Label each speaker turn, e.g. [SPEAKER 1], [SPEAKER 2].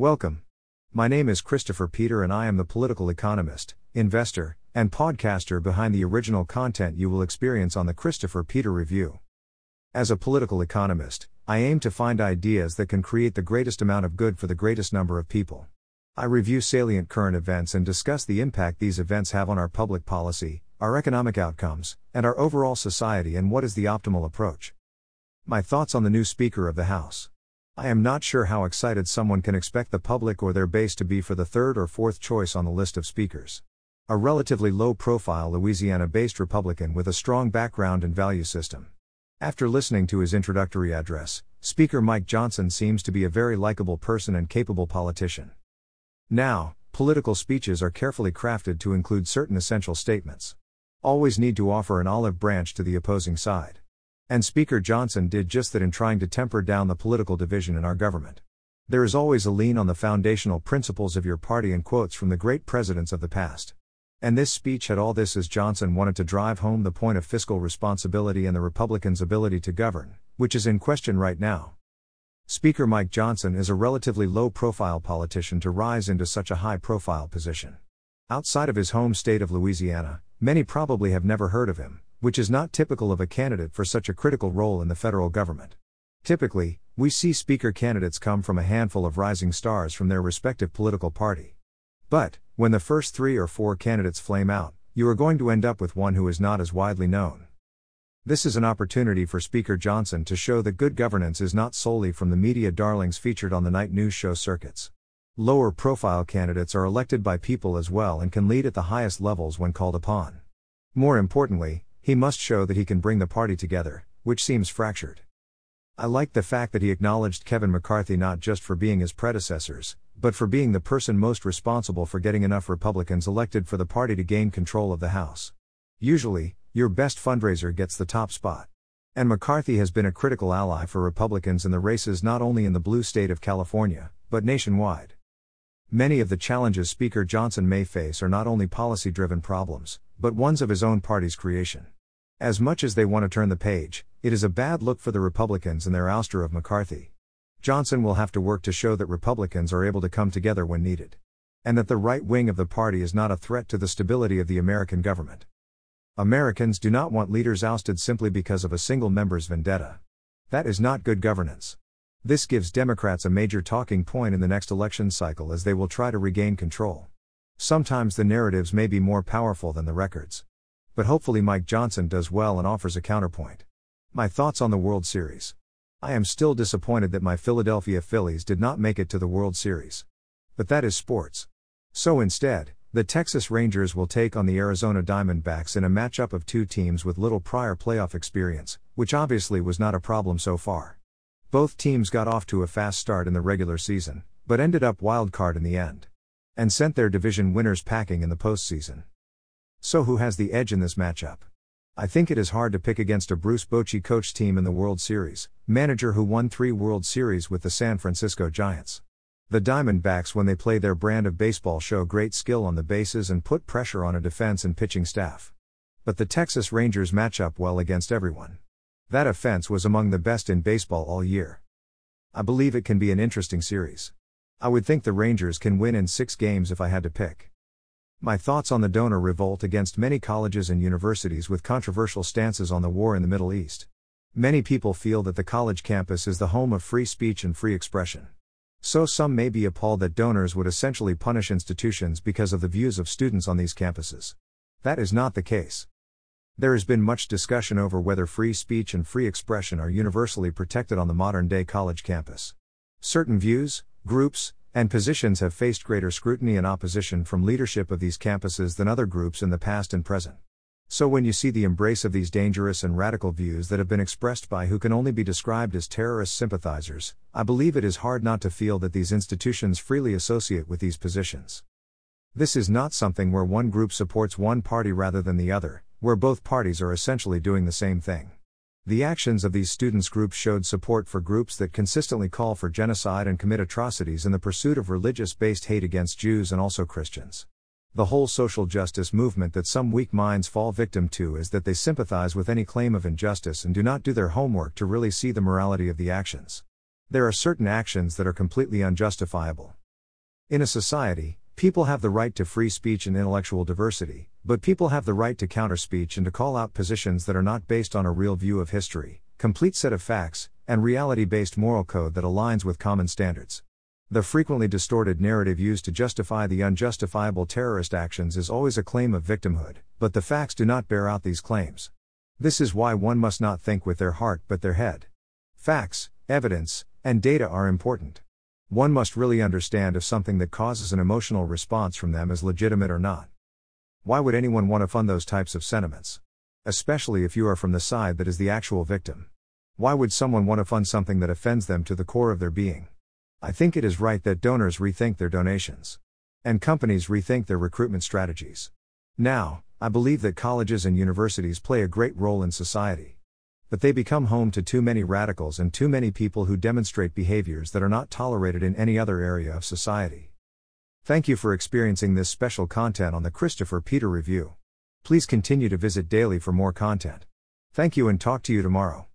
[SPEAKER 1] Welcome. My name is Christopher Peter, and I am the political economist, investor, and podcaster behind the original content you will experience on the Christopher Peter Review. As a political economist, I aim to find ideas that can create the greatest amount of good for the greatest number of people. I review salient current events and discuss the impact these events have on our public policy, our economic outcomes, and our overall society and what is the optimal approach. My thoughts on the new Speaker of the House. I am not sure how excited someone can expect the public or their base to be for the third or fourth choice on the list of speakers. A relatively low profile Louisiana based Republican with a strong background and value system. After listening to his introductory address, Speaker Mike Johnson seems to be a very likable person and capable politician. Now, political speeches are carefully crafted to include certain essential statements. Always need to offer an olive branch to the opposing side. And Speaker Johnson did just that in trying to temper down the political division in our government. There is always a lean on the foundational principles of your party and quotes from the great presidents of the past. And this speech had all this as Johnson wanted to drive home the point of fiscal responsibility and the Republicans' ability to govern, which is in question right now. Speaker Mike Johnson is a relatively low profile politician to rise into such a high profile position. Outside of his home state of Louisiana, many probably have never heard of him, which is not typical of a candidate for such a critical role in the federal government. Typically, we see speaker candidates come from a handful of rising stars from their respective political party. But, when the first three or four candidates flame out, you are going to end up with one who is not as widely known. This is an opportunity for Speaker Johnson to show that good governance is not solely from the media darlings featured on the night news show circuits. Lower profile candidates are elected by people as well and can lead at the highest levels when called upon. More importantly, he must show that he can bring the party together, which seems fractured. I like the fact that he acknowledged Kevin McCarthy not just for being his predecessors, but for being the person most responsible for getting enough Republicans elected for the party to gain control of the House. Usually, your best fundraiser gets the top spot. And McCarthy has been a critical ally for Republicans in the races not only in the blue state of California, but nationwide. Many of the challenges Speaker Johnson may face are not only policy driven problems, but ones of his own party's creation. As much as they want to turn the page, it is a bad look for the Republicans and their ouster of McCarthy. Johnson will have to work to show that Republicans are able to come together when needed. And that the right wing of the party is not a threat to the stability of the American government. Americans do not want leaders ousted simply because of a single member's vendetta. That is not good governance. This gives Democrats a major talking point in the next election cycle as they will try to regain control. Sometimes the narratives may be more powerful than the records. But hopefully Mike Johnson does well and offers a counterpoint. My thoughts on the World Series. I am still disappointed that my Philadelphia Phillies did not make it to the World Series. But that is sports. So instead, the Texas Rangers will take on the Arizona Diamondbacks in a matchup of two teams with little prior playoff experience, which obviously was not a problem so far. Both teams got off to a fast start in the regular season, but ended up wild card in the end. And sent their division winners packing in the postseason. So, who has the edge in this matchup? I think it is hard to pick against a Bruce Bochy coach team in the World Series, manager who won three World Series with the San Francisco Giants. The Diamondbacks, when they play their brand of baseball, show great skill on the bases and put pressure on a defense and pitching staff. But the Texas Rangers match up well against everyone. That offense was among the best in baseball all year. I believe it can be an interesting series. I would think the Rangers can win in six games if I had to pick. My thoughts on the donor revolt against many colleges and universities with controversial stances on the war in the Middle East. Many people feel that the college campus is the home of free speech and free expression. So some may be appalled that donors would essentially punish institutions because of the views of students on these campuses. That is not the case. There has been much discussion over whether free speech and free expression are universally protected on the modern day college campus. Certain views, groups, and positions have faced greater scrutiny and opposition from leadership of these campuses than other groups in the past and present. So, when you see the embrace of these dangerous and radical views that have been expressed by who can only be described as terrorist sympathizers, I believe it is hard not to feel that these institutions freely associate with these positions. This is not something where one group supports one party rather than the other, where both parties are essentially doing the same thing. The actions of these students' groups showed support for groups that consistently call for genocide and commit atrocities in the pursuit of religious based hate against Jews and also Christians. The whole social justice movement that some weak minds fall victim to is that they sympathize with any claim of injustice and do not do their homework to really see the morality of the actions. There are certain actions that are completely unjustifiable. In a society, people have the right to free speech and intellectual diversity, but people have the right to counter speech and to call out positions that are not based on a real view of history, complete set of facts, and reality based moral code that aligns with common standards. The frequently distorted narrative used to justify the unjustifiable terrorist actions is always a claim of victimhood, but the facts do not bear out these claims. This is why one must not think with their heart but their head. Facts, evidence, and data are important. One must really understand if something that causes an emotional response from them is legitimate or not. Why would anyone want to fund those types of sentiments? Especially if you are from the side that is the actual victim. Why would someone want to fund something that offends them to the core of their being? I think it is right that donors rethink their donations. And companies rethink their recruitment strategies. Now, I believe that colleges and universities play a great role in society. But they become home to too many radicals and too many people who demonstrate behaviors that are not tolerated in any other area of society. Thank you for experiencing this special content on the Christopher Peter Review. Please continue to visit daily for more content. Thank you and talk to you tomorrow.